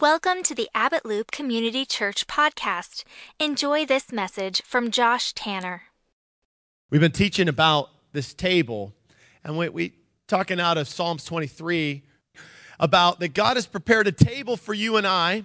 Welcome to the Abbott Loop Community Church podcast. Enjoy this message from Josh Tanner. We've been teaching about this table, and we, we talking out of Psalms 23 about that God has prepared a table for you and I,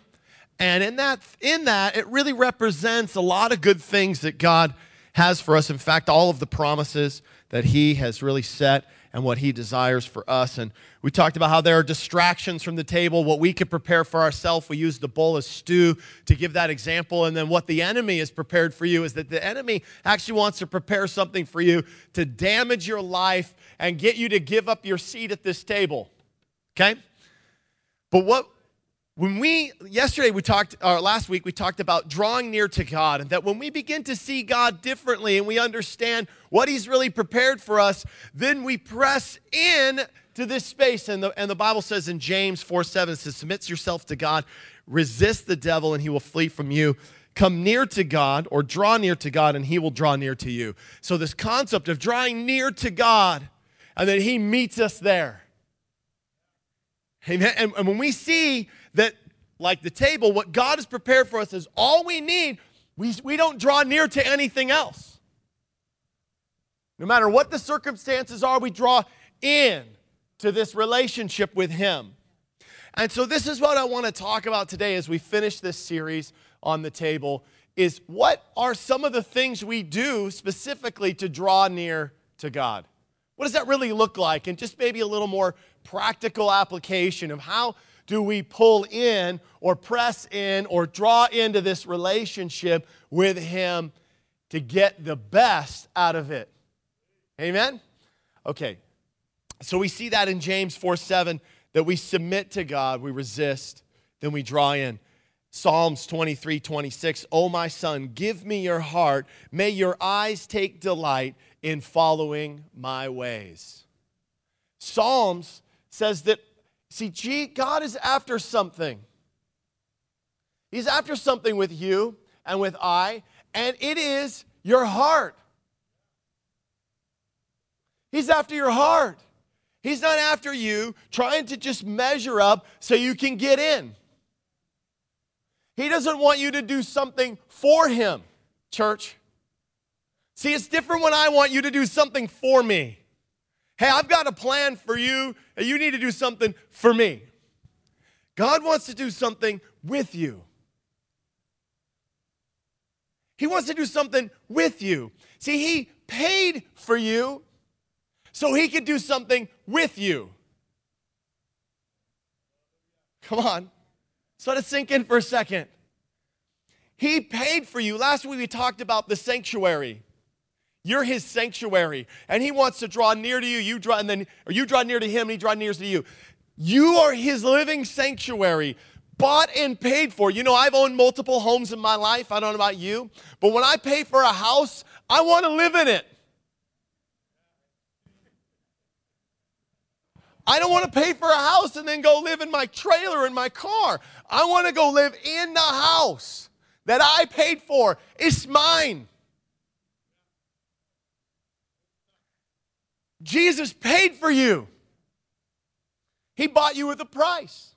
and in that in that it really represents a lot of good things that God has for us. In fact, all of the promises that He has really set and what He desires for us. And we talked about how there are distractions from the table, what we could prepare for ourselves. We used the bowl of stew to give that example. And then what the enemy is prepared for you is that the enemy actually wants to prepare something for you to damage your life and get you to give up your seat at this table. Okay? But what when we yesterday we talked or last week we talked about drawing near to god and that when we begin to see god differently and we understand what he's really prepared for us then we press in to this space. And the, and the bible says in james 4 7 it says submit yourself to god resist the devil and he will flee from you. Come near to god or draw near to god and he will draw near to you. So this concept of drawing near to god and then he meets us there. Amen. And, and when we see that, like the table, what God has prepared for us is all we need, we, we don't draw near to anything else. No matter what the circumstances are, we draw in to this relationship with Him. And so, this is what I want to talk about today as we finish this series on the table is what are some of the things we do specifically to draw near to God? What does that really look like? And just maybe a little more practical application of how do we pull in or press in or draw into this relationship with Him to get the best out of it? Amen? Okay, so we see that in James 4 7 that we submit to God, we resist, then we draw in. Psalms 23 26, Oh, my son, give me your heart. May your eyes take delight in following my ways. Psalms says that, see, God is after something. He's after something with you and with I, and it is your heart. He's after your heart. He's not after you trying to just measure up so you can get in. He doesn't want you to do something for him, church. See, it's different when I want you to do something for me. Hey, I've got a plan for you, and you need to do something for me. God wants to do something with you. He wants to do something with you. See, He paid for you so He could do something with you. Come on. Let it sink in for a second. He paid for you. Last week we talked about the sanctuary. You're his sanctuary, and he wants to draw near to you. You draw, and then, or you draw near to him, and he draws near to you. You are his living sanctuary, bought and paid for. You know, I've owned multiple homes in my life. I don't know about you, but when I pay for a house, I want to live in it. I don't want to pay for a house and then go live in my trailer in my car. I want to go live in the house that I paid for. It's mine. Jesus paid for you. He bought you with a price.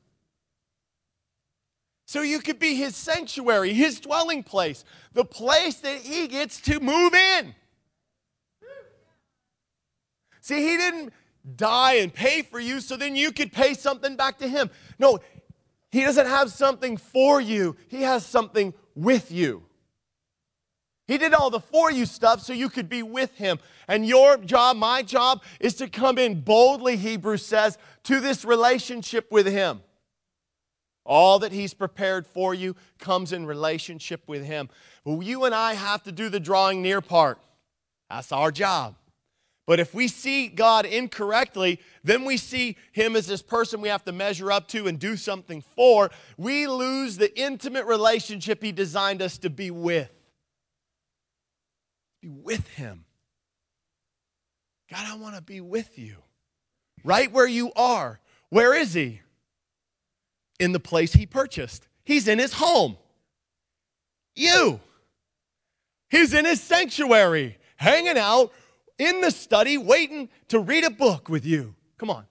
So you could be his sanctuary, his dwelling place, the place that he gets to move in. See, he didn't die and pay for you so then you could pay something back to him. No, he doesn't have something for you, he has something with you. He did all the for you stuff so you could be with him. And your job, my job, is to come in boldly, Hebrews says, to this relationship with him. All that he's prepared for you comes in relationship with him. Well, you and I have to do the drawing near part. That's our job. But if we see God incorrectly, then we see Him as this person we have to measure up to and do something for. We lose the intimate relationship He designed us to be with be with Him. God, I want to be with you. Right where you are. Where is He? In the place He purchased. He's in His home. You. He's in His sanctuary, hanging out in the study, waiting to read a book with you. Come on.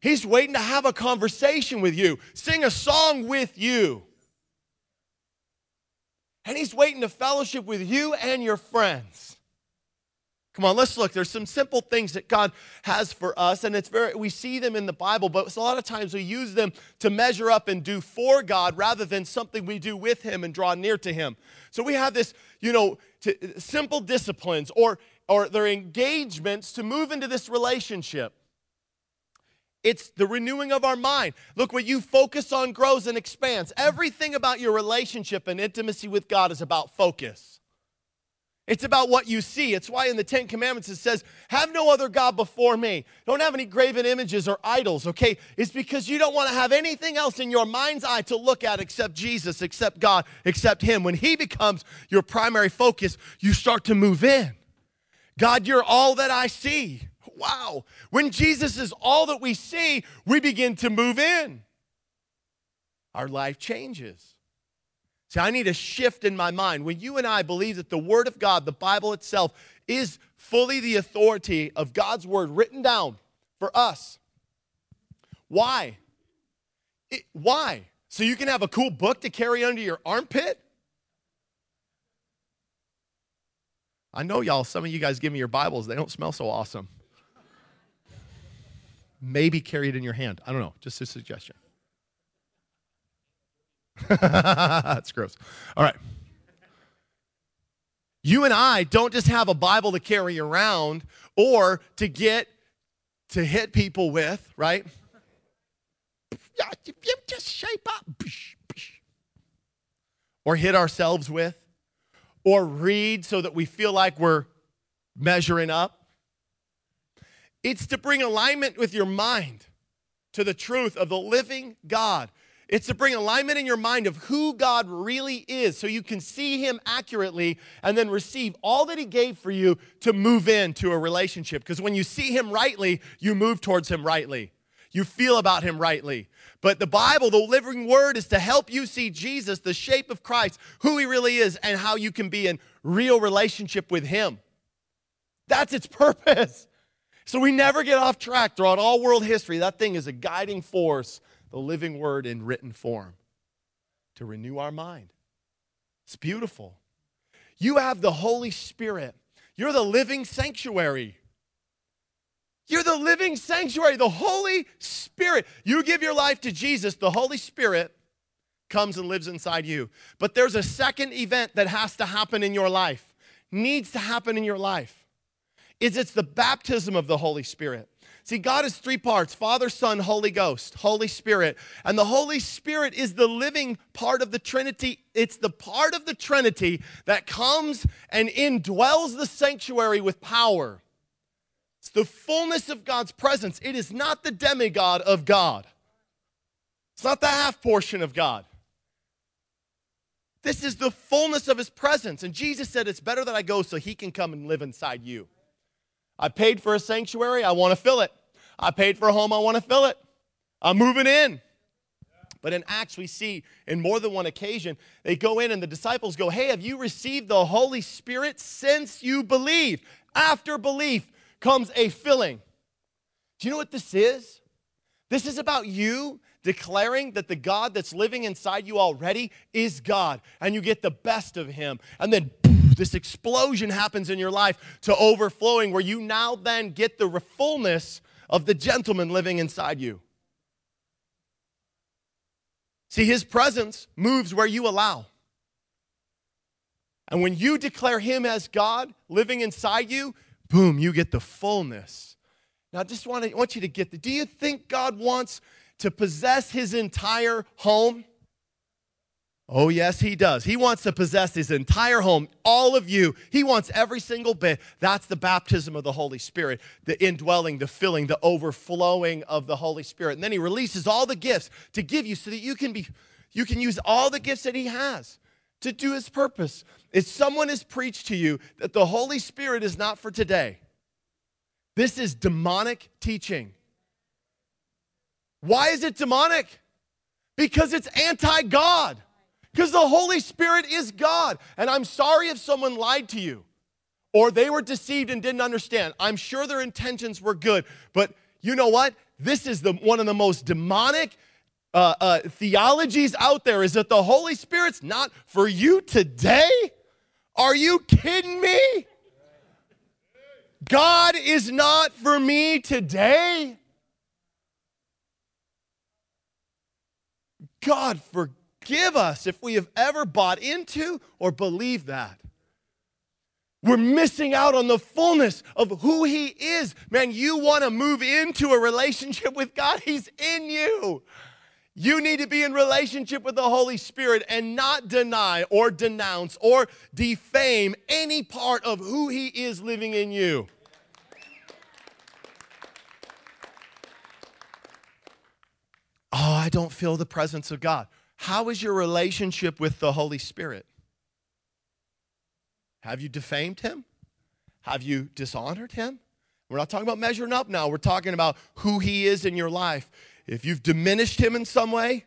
He's waiting to have a conversation with you, sing a song with you. And He's waiting to fellowship with you and your friends. Come on, let's look. There's some simple things that God has for us, and it's very we see them in the Bible, but a lot of times we use them to measure up and do for God rather than something we do with Him and draw near to Him. So we have this, you know, to, simple disciplines or or their engagements to move into this relationship. It's the renewing of our mind. Look, what you focus on grows and expands. Everything about your relationship and intimacy with God is about focus. It's about what you see. It's why in the Ten Commandments it says, Have no other God before me. Don't have any graven images or idols, okay? It's because you don't want to have anything else in your mind's eye to look at except Jesus, except God, except Him. When He becomes your primary focus, you start to move in. God, you're all that I see. Wow. When Jesus is all that we see, we begin to move in. Our life changes. See, I need a shift in my mind. When you and I believe that the Word of God, the Bible itself, is fully the authority of God's Word written down for us. Why? It, why? So you can have a cool book to carry under your armpit? I know y'all, some of you guys give me your Bibles, they don't smell so awesome. Maybe carry it in your hand. I don't know, just a suggestion. That's gross. All right. You and I don't just have a Bible to carry around or to get to hit people with, right? Just shape up. Or hit ourselves with, or read so that we feel like we're measuring up. It's to bring alignment with your mind to the truth of the living God it's to bring alignment in your mind of who God really is so you can see Him accurately and then receive all that He gave for you to move into a relationship. Because when you see Him rightly, you move towards Him rightly. You feel about Him rightly. But the Bible, the living word, is to help you see Jesus, the shape of Christ, who He really is, and how you can be in real relationship with Him. That's its purpose. So we never get off track throughout all world history. That thing is a guiding force the living word in written form to renew our mind. It's beautiful. You have the Holy Spirit, you're the living sanctuary. You're the living sanctuary, the Holy Spirit. You give your life to Jesus, the Holy Spirit comes and lives inside you. But there's a second event that has to happen in your life, needs to happen in your life. Is it's the baptism of the Holy Spirit. See, God is three parts Father, Son, Holy Ghost, Holy Spirit. And the Holy Spirit is the living part of the Trinity. It's the part of the Trinity that comes and indwells the sanctuary with power. It's the fullness of God's presence. It is not the demigod of God, it's not the half portion of God. This is the fullness of his presence. And Jesus said, It's better that I go so he can come and live inside you. I paid for a sanctuary, I want to fill it. I paid for a home, I want to fill it. I'm moving in. But in Acts, we see in more than one occasion, they go in and the disciples go, Hey, have you received the Holy Spirit since you believe? After belief comes a filling. Do you know what this is? This is about you declaring that the God that's living inside you already is God, and you get the best of Him. And then this explosion happens in your life to overflowing, where you now then get the fullness of the gentleman living inside you. See, his presence moves where you allow. And when you declare him as God living inside you, boom, you get the fullness. Now, I just want, to, want you to get the. Do you think God wants to possess his entire home? Oh, yes, he does. He wants to possess his entire home, all of you. He wants every single bit. That's the baptism of the Holy Spirit, the indwelling, the filling, the overflowing of the Holy Spirit. And then he releases all the gifts to give you so that you can be you can use all the gifts that he has to do his purpose. If someone has preached to you that the Holy Spirit is not for today, this is demonic teaching. Why is it demonic? Because it's anti God. Because the Holy Spirit is God. And I'm sorry if someone lied to you or they were deceived and didn't understand. I'm sure their intentions were good, but you know what? this is the one of the most demonic uh, uh, theologies out there is that the Holy Spirit's not for you today? Are you kidding me? God is not for me today? God, forgive us if we have ever bought into or believed that. We're missing out on the fullness of who He is. Man, you want to move into a relationship with God, He's in you. You need to be in relationship with the Holy Spirit and not deny or denounce or defame any part of who He is living in you. Oh, I don't feel the presence of God. How is your relationship with the Holy Spirit? Have you defamed him? Have you dishonored him? We're not talking about measuring up now. We're talking about who he is in your life. If you've diminished him in some way,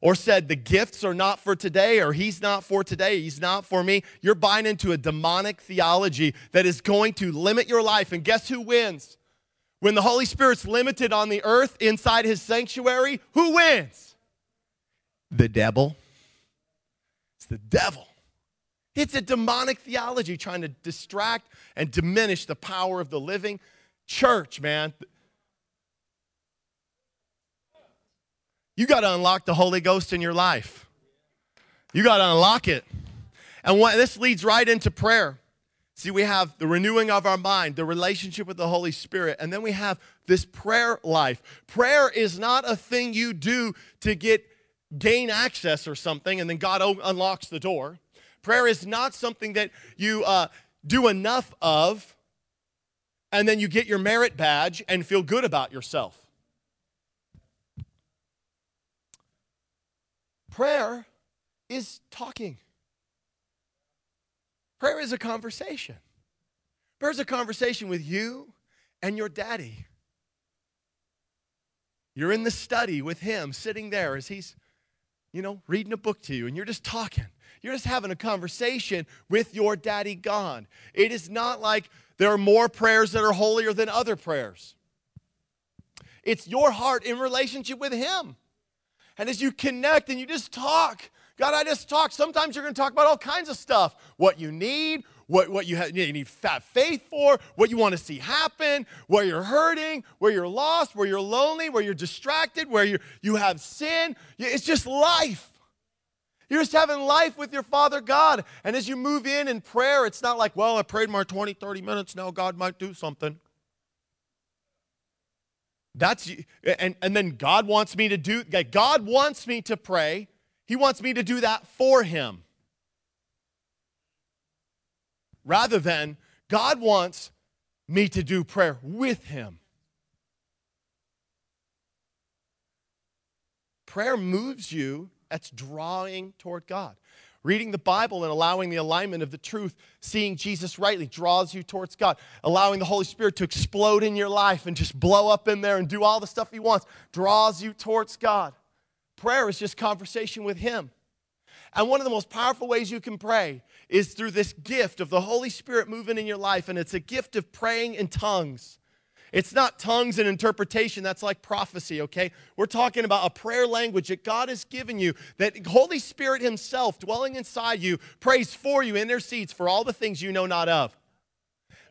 or said the gifts are not for today, or he's not for today, he's not for me, you're buying into a demonic theology that is going to limit your life. And guess who wins? When the Holy Spirit's limited on the earth inside his sanctuary, who wins? The devil. It's the devil. It's a demonic theology trying to distract and diminish the power of the living church, man. You got to unlock the Holy Ghost in your life. You got to unlock it. And what, this leads right into prayer. See, we have the renewing of our mind, the relationship with the Holy Spirit, and then we have this prayer life. Prayer is not a thing you do to get gain access or something, and then God unlocks the door. Prayer is not something that you uh, do enough of, and then you get your merit badge and feel good about yourself. Prayer is talking. Prayer is a conversation. Prayer is a conversation with you and your daddy. You're in the study with him, sitting there as he's, you know, reading a book to you, and you're just talking. You're just having a conversation with your daddy God. It is not like there are more prayers that are holier than other prayers. It's your heart in relationship with him. And as you connect and you just talk, God, I just talk. Sometimes you're going to talk about all kinds of stuff what you need, what, what you, have, you need faith for, what you want to see happen, where you're hurting, where you're lost, where you're lonely, where you're distracted, where you you have sin. It's just life. You're just having life with your Father God. And as you move in in prayer, it's not like, well, I prayed my 20, 30 minutes. Now God might do something. That's and, and then God wants me to do God wants me to pray he wants me to do that for him. Rather than God wants me to do prayer with him. Prayer moves you, that's drawing toward God. Reading the Bible and allowing the alignment of the truth, seeing Jesus rightly, draws you towards God. Allowing the Holy Spirit to explode in your life and just blow up in there and do all the stuff He wants, draws you towards God. Prayer is just conversation with Him. And one of the most powerful ways you can pray is through this gift of the Holy Spirit moving in your life, and it's a gift of praying in tongues. It's not tongues and interpretation, that's like prophecy, okay? We're talking about a prayer language that God has given you, that Holy Spirit Himself dwelling inside you prays for you, in intercedes for all the things you know not of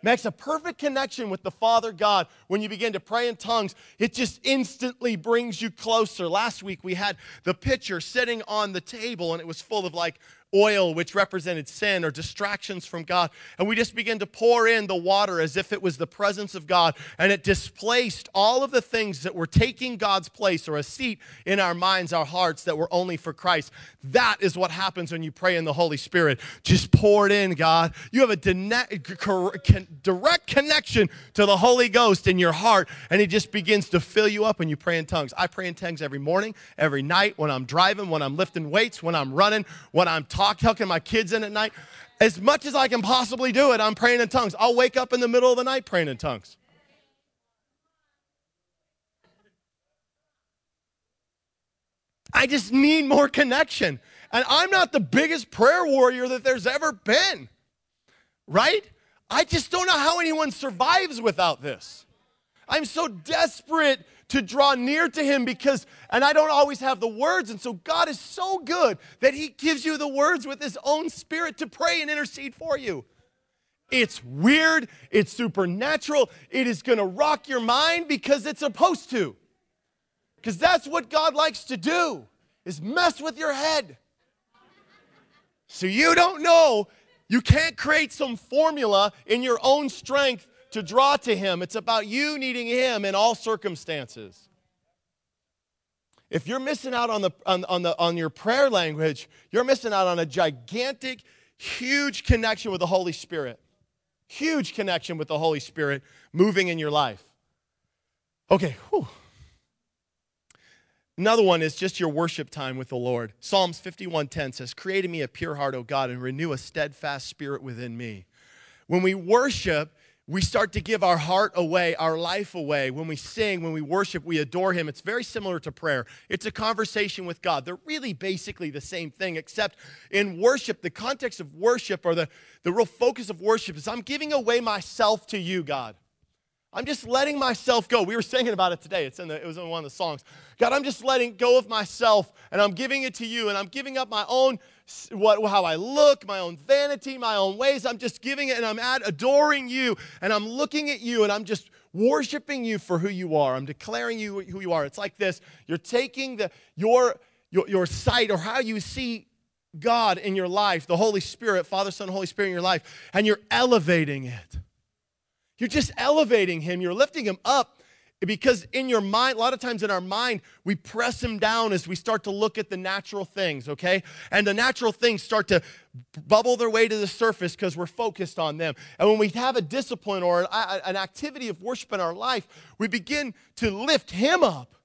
makes a perfect connection with the Father God when you begin to pray in tongues. It just instantly brings you closer. Last week we had the pitcher sitting on the table and it was full of like oil, which represented sin or distractions from God. And we just began to pour in the water as if it was the presence of God. And it displaced all of the things that were taking God's place or a seat in our minds, our hearts that were only for Christ. That is what happens when you pray in the Holy Spirit. Just pour it in, God. You have a direct connection to the Holy Ghost in your heart, and He just begins to fill you up when you pray in tongues. I pray in tongues every morning, every night, when I'm driving, when I'm lifting weights, when I'm running, when I'm talking talk, tucking my kids in at night. As much as I can possibly do it, I'm praying in tongues. I'll wake up in the middle of the night praying in tongues. I just need more connection. And I'm not the biggest prayer warrior that there's ever been, right? I just don't know how anyone survives without this. I'm so desperate to draw near to Him because, and I don't always have the words. And so God is so good that He gives you the words with His own Spirit to pray and intercede for you. It's weird, it's supernatural, it is gonna rock your mind because it's supposed to. Because that's what God likes to do, is mess with your head. So you don't know, you can't create some formula in your own strength to draw to Him. It's about you needing Him in all circumstances. If you're missing out on, the, on, on, the, on your prayer language, you're missing out on a gigantic, huge connection with the Holy Spirit. Huge connection with the Holy Spirit moving in your life. Okay, whew. Another one is just your worship time with the Lord. Psalms 51:10 says, "Create in me a pure heart, O God, and renew a steadfast spirit within me." When we worship, we start to give our heart away, our life away. When we sing, when we worship, we adore Him. It's very similar to prayer. It's a conversation with God. They're really basically the same thing, except in worship, the context of worship or the, the real focus of worship is I'm giving away myself to you, God. I'm just letting myself go. We were singing about it today. It's in the, it was in one of the songs. God, I'm just letting go of myself and I'm giving it to you and I'm giving up my own what how I look, my own vanity, my own ways. I'm just giving it and I'm ad- adoring you and I'm looking at you and I'm just worshiping you for who you are. I'm declaring you who you are. It's like this. You're taking the your your, your sight or how you see God in your life, the Holy Spirit, Father, Son, Holy Spirit in your life, and you're elevating it. You're just elevating him, you're lifting him up because in your mind, a lot of times in our mind, we press him down as we start to look at the natural things, okay? And the natural things start to bubble their way to the surface because we're focused on them. And when we have a discipline or an activity of worship in our life, we begin to lift him up.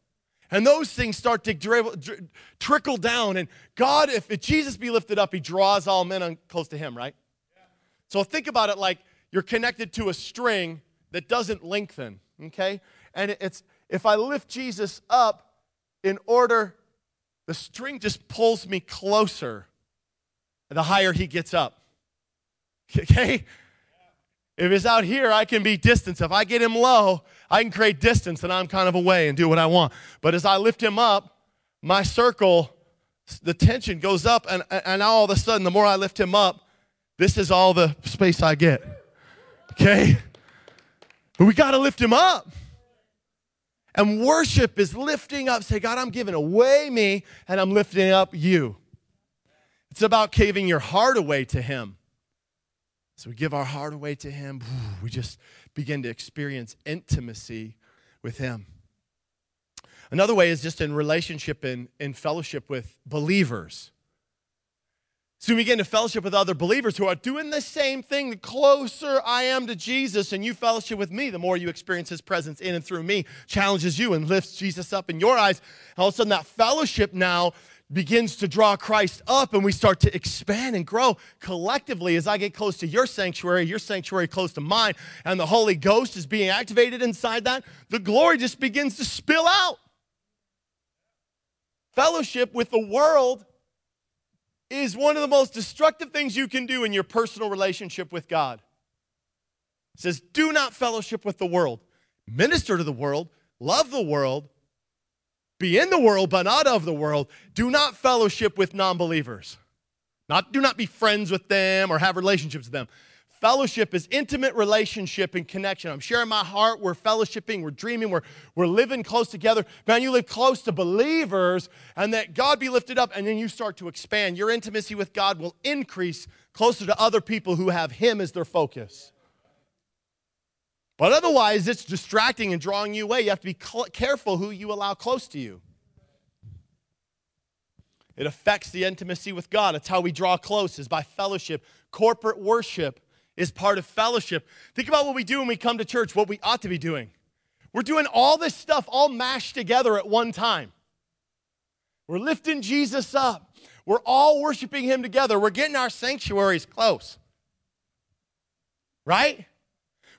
And those things start to dribble, dr- trickle down. And God, if, if Jesus be lifted up, he draws all men on, close to him, right? Yeah. So think about it like you're connected to a string that doesn't lengthen, okay? And it's if I lift Jesus up in order, the string just pulls me closer the higher he gets up. Okay? If it's out here, I can be distance. If I get him low, I can create distance and I'm kind of away and do what I want. But as I lift him up, my circle, the tension goes up, and, and now all of a sudden, the more I lift him up, this is all the space I get. Okay? But we got to lift him up. And worship is lifting up. Say, God, I'm giving away me and I'm lifting up you. It's about caving your heart away to him. So we give our heart away to him. We just begin to experience intimacy with him. Another way is just in relationship and in, in fellowship with believers. So we begin to fellowship with other believers who are doing the same thing. The closer I am to Jesus and you fellowship with me, the more you experience his presence in and through me, challenges you and lifts Jesus up in your eyes. All of a sudden, that fellowship now begins to draw Christ up and we start to expand and grow collectively as I get close to your sanctuary, your sanctuary close to mine, and the Holy Ghost is being activated inside that, the glory just begins to spill out. Fellowship with the world is one of the most destructive things you can do in your personal relationship with God. It says, do not fellowship with the world. Minister to the world, love the world, be in the world, but not of the world. Do not fellowship with non believers. Not, do not be friends with them or have relationships with them. Fellowship is intimate relationship and connection. I'm sharing my heart. We're fellowshipping. We're dreaming. We're, we're living close together. Man, you live close to believers and that God be lifted up, and then you start to expand. Your intimacy with God will increase closer to other people who have Him as their focus. But otherwise, it's distracting and drawing you away. You have to be cl- careful who you allow close to you. It affects the intimacy with God. It's how we draw close, is by fellowship, corporate worship is part of fellowship. Think about what we do when we come to church, what we ought to be doing. We're doing all this stuff all mashed together at one time. We're lifting Jesus up. We're all worshiping him together. We're getting our sanctuaries close. Right?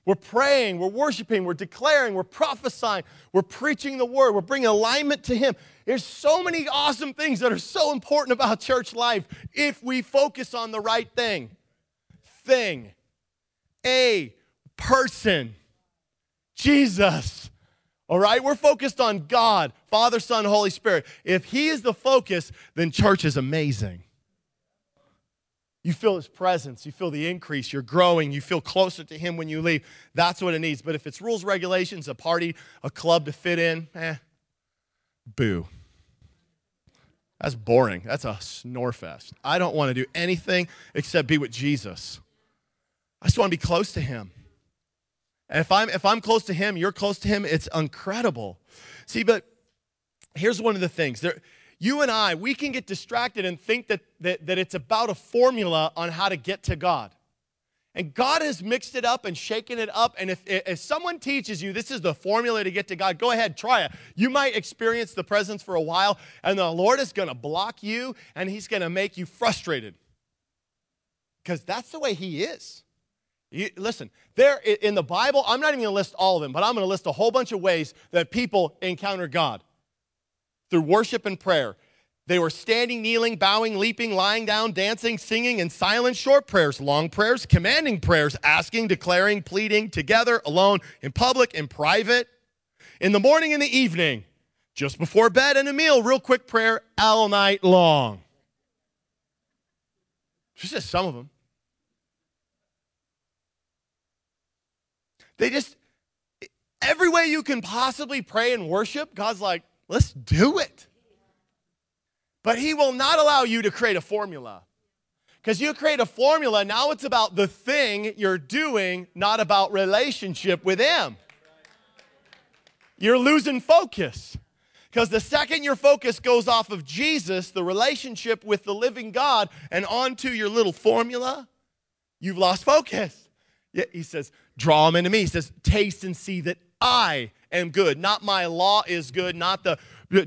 We're praying, we're worshiping, we're declaring, we're prophesying, we're preaching the word, we're bringing alignment to Him. There's so many awesome things that are so important about church life if we focus on the right thing. Thing a person. Jesus. All right? We're focused on God, Father, Son, Holy Spirit. If He is the focus, then church is amazing. You feel His presence, you feel the increase, you're growing, you feel closer to Him when you leave. That's what it needs. But if it's rules, regulations, a party, a club to fit in, eh, boo. That's boring. That's a snore fest. I don't want to do anything except be with Jesus. I just want to be close to Him. And if I'm if I'm close to him, you're close to him, it's incredible. See, but here's one of the things. There, you and I, we can get distracted and think that, that, that it's about a formula on how to get to God. And God has mixed it up and shaken it up. And if, if someone teaches you this is the formula to get to God, go ahead, try it. You might experience the presence for a while, and the Lord is going to block you and He's going to make you frustrated. Because that's the way He is. You, listen, there in the Bible, I'm not even going to list all of them, but I'm going to list a whole bunch of ways that people encounter God through worship and prayer. They were standing, kneeling, bowing, leaping, lying down, dancing, singing, and silent, short prayers, long prayers, commanding prayers, asking, declaring, pleading, together, alone, in public, in private, in the morning and the evening, just before bed and a meal, real quick prayer all night long. Just some of them. They just, every way you can possibly pray and worship, God's like, let's do it. But He will not allow you to create a formula. Because you create a formula, now it's about the thing you're doing, not about relationship with Him. You're losing focus. Because the second your focus goes off of Jesus, the relationship with the living God, and onto your little formula, you've lost focus. He says, draw them into me. He says, taste and see that I am good. Not my law is good, not the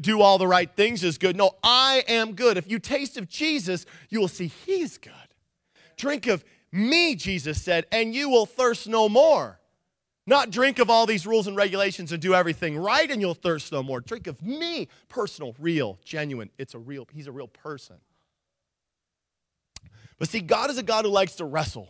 do all the right things is good. No, I am good. If you taste of Jesus, you will see he's good. Drink of me, Jesus said, and you will thirst no more. Not drink of all these rules and regulations and do everything right and you'll thirst no more. Drink of me, personal, real, genuine. It's a real, he's a real person. But see, God is a God who likes to wrestle.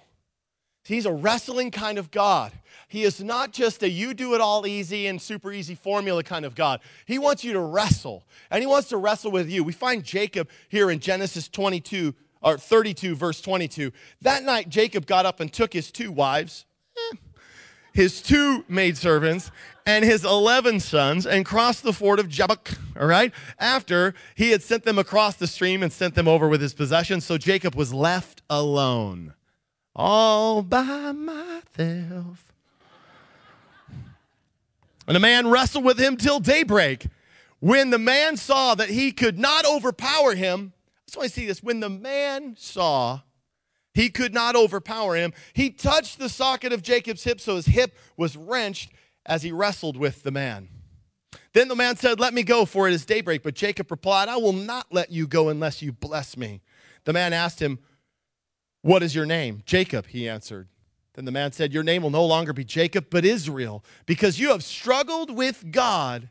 He's a wrestling kind of God. He is not just a you do it all easy and super easy formula kind of God. He wants you to wrestle, and he wants to wrestle with you. We find Jacob here in Genesis 22 or 32 verse 22. That night Jacob got up and took his two wives, eh, his two maidservants, and his 11 sons and crossed the ford of Jabbok, all right? After he had sent them across the stream and sent them over with his possessions, so Jacob was left alone all by myself. And the man wrestled with him till daybreak. When the man saw that he could not overpower him, that's why I see this. When the man saw he could not overpower him, he touched the socket of Jacob's hip, so his hip was wrenched as he wrestled with the man. Then the man said, Let me go, for it is daybreak. But Jacob replied, I will not let you go unless you bless me. The man asked him, what is your name? Jacob, he answered. Then the man said, Your name will no longer be Jacob, but Israel, because you have struggled with God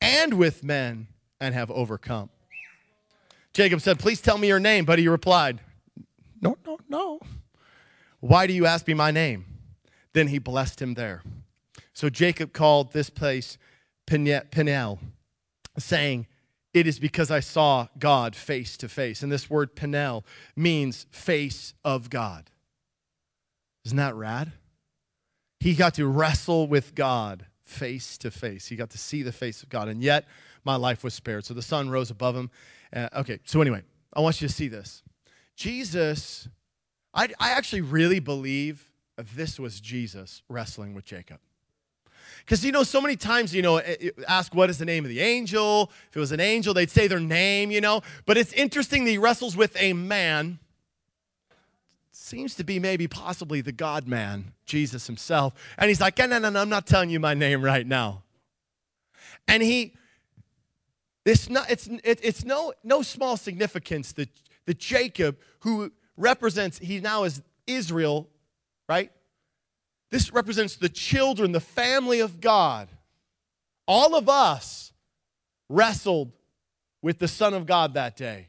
and with men and have overcome. Jacob said, Please tell me your name. But he replied, No, no, no. Why do you ask me my name? Then he blessed him there. So Jacob called this place Peniel, saying, it is because I saw God face to face. And this word Peniel means face of God. Isn't that rad? He got to wrestle with God face to face. He got to see the face of God. And yet, my life was spared. So the sun rose above him. Uh, okay, so anyway, I want you to see this. Jesus, I, I actually really believe this was Jesus wrestling with Jacob. Because, you know, so many times, you know, eh, eh, ask what is the name of the angel. If it was an angel, they'd say their name, you know. But it's interesting that he wrestles with a man. Seems to be maybe possibly the God man, Jesus himself. And he's like, no, no, no, I'm not telling you my name right now. And he, it's, not, it's, it, it's no, no small significance that, that Jacob, who represents, he now is Israel, right? This represents the children, the family of God. All of us wrestled with the Son of God that day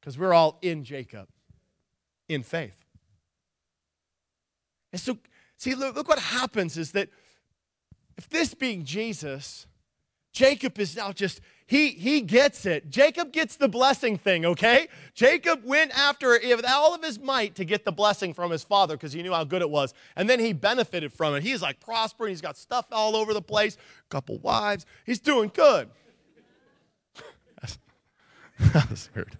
because we're all in Jacob in faith. And so, see, look, look what happens is that if this being Jesus, Jacob is now just he he gets it. Jacob gets the blessing thing, okay? Jacob went after it with all of his might to get the blessing from his father because he knew how good it was. And then he benefited from it. He's like prospering, he's got stuff all over the place, couple wives. He's doing good. that was weird.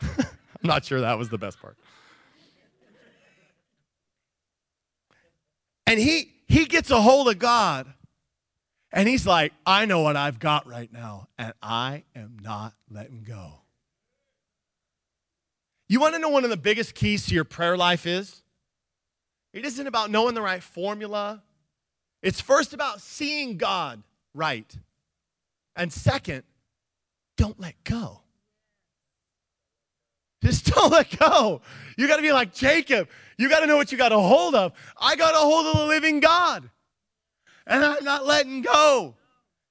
I'm not sure that was the best part. And he he gets a hold of God and he's like, I know what I've got right now, and I am not letting go. You want to know one of the biggest keys to your prayer life is? It isn't about knowing the right formula. It's first about seeing God right. And second, don't let go. Just don't let go. You got to be like Jacob. You got to know what you got a hold of. I got a hold of the living God and I'm not letting go.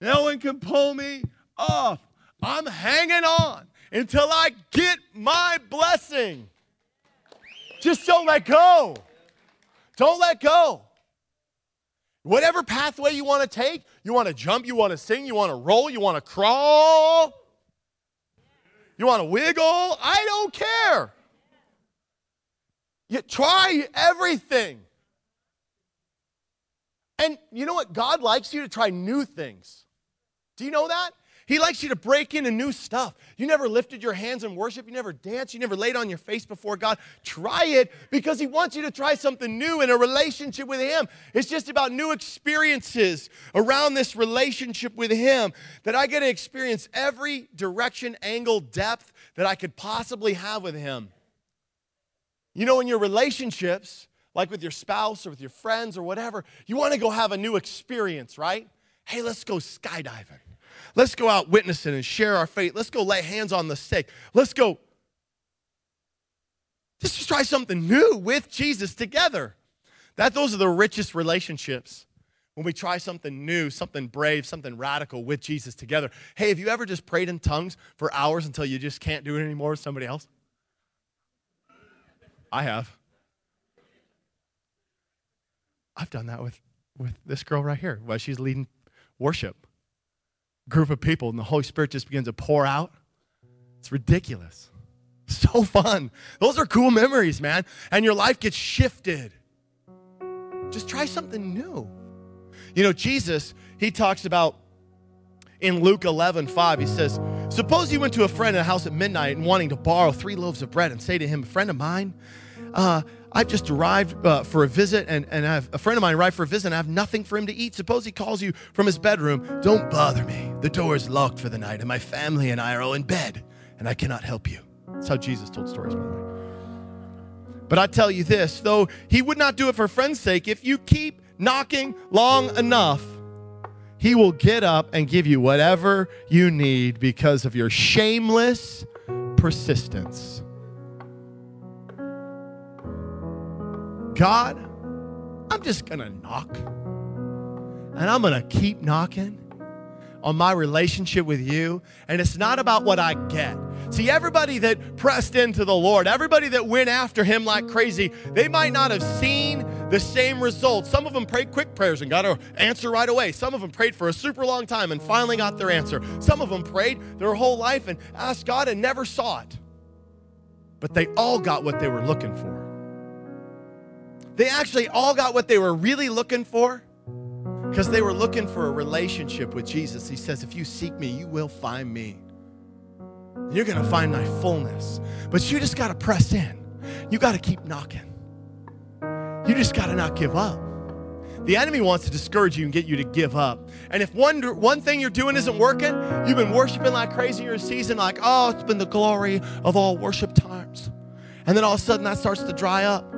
No one can pull me off. I'm hanging on until I get my blessing. Just don't let go. Don't let go. Whatever pathway you want to take, you want to jump, you want to sing, you want to roll, you want to crawl, you want to wiggle, I don't care. You try everything. And you know what? God likes you to try new things. Do you know that? He likes you to break into new stuff. You never lifted your hands in worship. You never danced. You never laid on your face before God. Try it because He wants you to try something new in a relationship with Him. It's just about new experiences around this relationship with Him that I get to experience every direction, angle, depth that I could possibly have with Him. You know, in your relationships, like with your spouse or with your friends or whatever, you want to go have a new experience, right? Hey, let's go skydiving. Let's go out witnessing and share our faith. Let's go lay hands on the sick. Let's go just try something new with Jesus together. That those are the richest relationships. When we try something new, something brave, something radical with Jesus together. Hey, have you ever just prayed in tongues for hours until you just can't do it anymore with somebody else? I have. I've done that with, with this girl right here while she's leading worship. Group of people, and the Holy Spirit just begins to pour out. It's ridiculous. So fun. Those are cool memories, man. And your life gets shifted. Just try something new. You know, Jesus, he talks about in Luke 11, 5, he says, Suppose you went to a friend in a house at midnight and wanting to borrow three loaves of bread and say to him, friend of mine, uh, I've just arrived uh, for a visit, and, and I have a friend of mine arrived for a visit, and I have nothing for him to eat. Suppose he calls you from his bedroom. Don't bother me. The door is locked for the night, and my family and I are all in bed, and I cannot help you. That's how Jesus told stories, by the way. But I tell you this, though he would not do it for friend's sake, if you keep knocking long enough, he will get up and give you whatever you need because of your shameless persistence. God, I'm just going to knock. And I'm going to keep knocking on my relationship with you. And it's not about what I get. See, everybody that pressed into the Lord, everybody that went after him like crazy, they might not have seen the same results. Some of them prayed quick prayers and got an answer right away. Some of them prayed for a super long time and finally got their answer. Some of them prayed their whole life and asked God and never saw it. But they all got what they were looking for. They actually all got what they were really looking for because they were looking for a relationship with Jesus. He says, If you seek me, you will find me. You're going to find my fullness. But you just got to press in. You got to keep knocking. You just got to not give up. The enemy wants to discourage you and get you to give up. And if one, one thing you're doing isn't working, you've been worshiping like crazy your season, like, oh, it's been the glory of all worship times. And then all of a sudden that starts to dry up.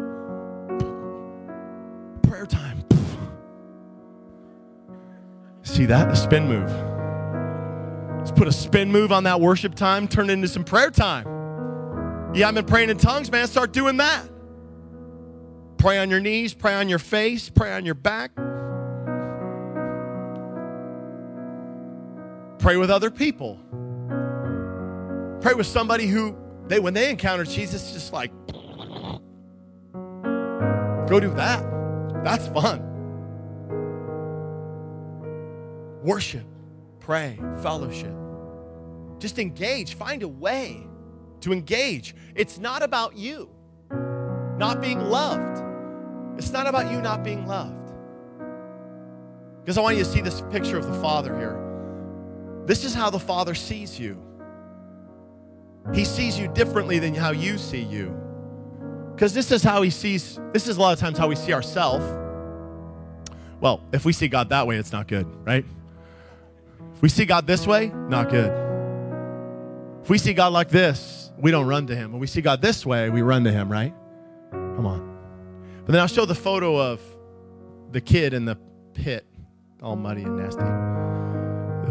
See that? A spin move. Let's put a spin move on that worship time, turn it into some prayer time. Yeah, I've been praying in tongues, man. Start doing that. Pray on your knees, pray on your face, pray on your back. Pray with other people. Pray with somebody who they when they encounter Jesus, just like go do that. That's fun. Worship pray, fellowship. Just engage, find a way to engage. It's not about you not being loved. It's not about you not being loved. Because I want you to see this picture of the Father here. This is how the Father sees you. He sees you differently than how you see you. Because this is how He sees, this is a lot of times how we see ourselves. Well, if we see God that way, it's not good, right? If we see God this way, not good. If we see God like this, we don't run to Him. When we see God this way, we run to Him, right? Come on. But then I'll show the photo of the kid in the pit, all muddy and nasty.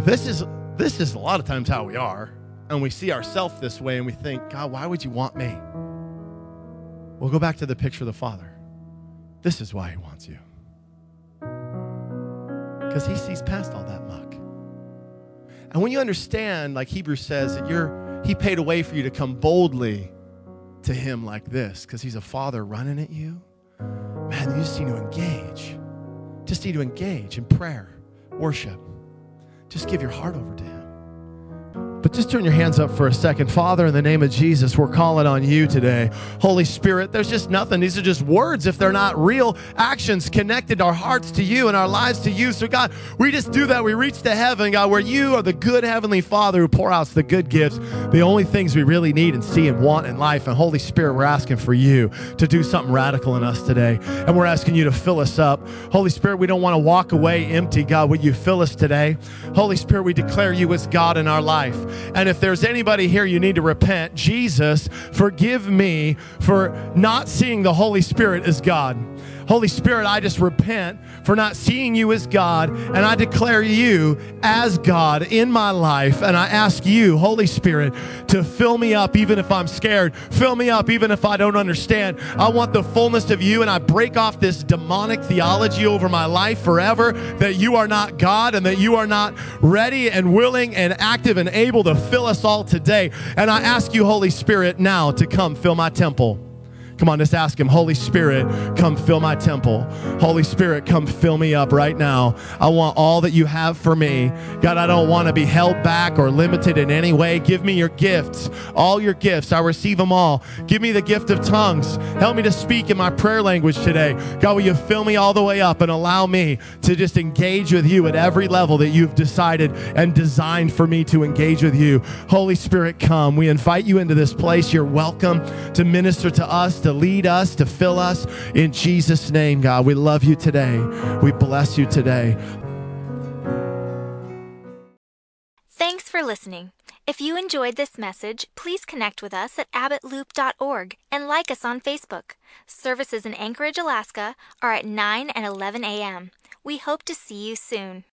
This is this is a lot of times how we are, and we see ourselves this way, and we think, God, why would you want me? We'll go back to the picture of the Father. This is why He wants you, because He sees past all that muck. And when you understand, like Hebrews says, that you're He paid a way for you to come boldly to Him like this because He's a Father running at you, man, you just need to engage. Just need to engage in prayer, worship. Just give your heart over to Him. Just turn your hands up for a second. Father, in the name of Jesus, we're calling on you today. Holy Spirit, there's just nothing. These are just words if they're not real actions connected our hearts to you and our lives to you. So, God, we just do that. We reach to heaven, God, where you are the good Heavenly Father who pour out the good gifts, the only things we really need and see and want in life. And, Holy Spirit, we're asking for you to do something radical in us today. And we're asking you to fill us up. Holy Spirit, we don't want to walk away empty, God. Would you fill us today? Holy Spirit, we declare you as God in our life. And if there's anybody here you need to repent, Jesus, forgive me for not seeing the Holy Spirit as God. Holy Spirit, I just repent for not seeing you as God, and I declare you as God in my life. And I ask you, Holy Spirit, to fill me up even if I'm scared, fill me up even if I don't understand. I want the fullness of you, and I break off this demonic theology over my life forever that you are not God and that you are not ready and willing and active and able to fill us all today. And I ask you, Holy Spirit, now to come fill my temple. Come on, just ask Him, Holy Spirit, come fill my temple. Holy Spirit, come fill me up right now. I want all that you have for me. God, I don't want to be held back or limited in any way. Give me your gifts, all your gifts. I receive them all. Give me the gift of tongues. Help me to speak in my prayer language today. God, will you fill me all the way up and allow me to just engage with you at every level that you've decided and designed for me to engage with you? Holy Spirit, come. We invite you into this place. You're welcome to minister to us to lead us, to fill us. In Jesus' name, God, we love you today. We bless you today. Thanks for listening. If you enjoyed this message, please connect with us at abbottloop.org and like us on Facebook. Services in Anchorage, Alaska are at 9 and 11 a.m. We hope to see you soon.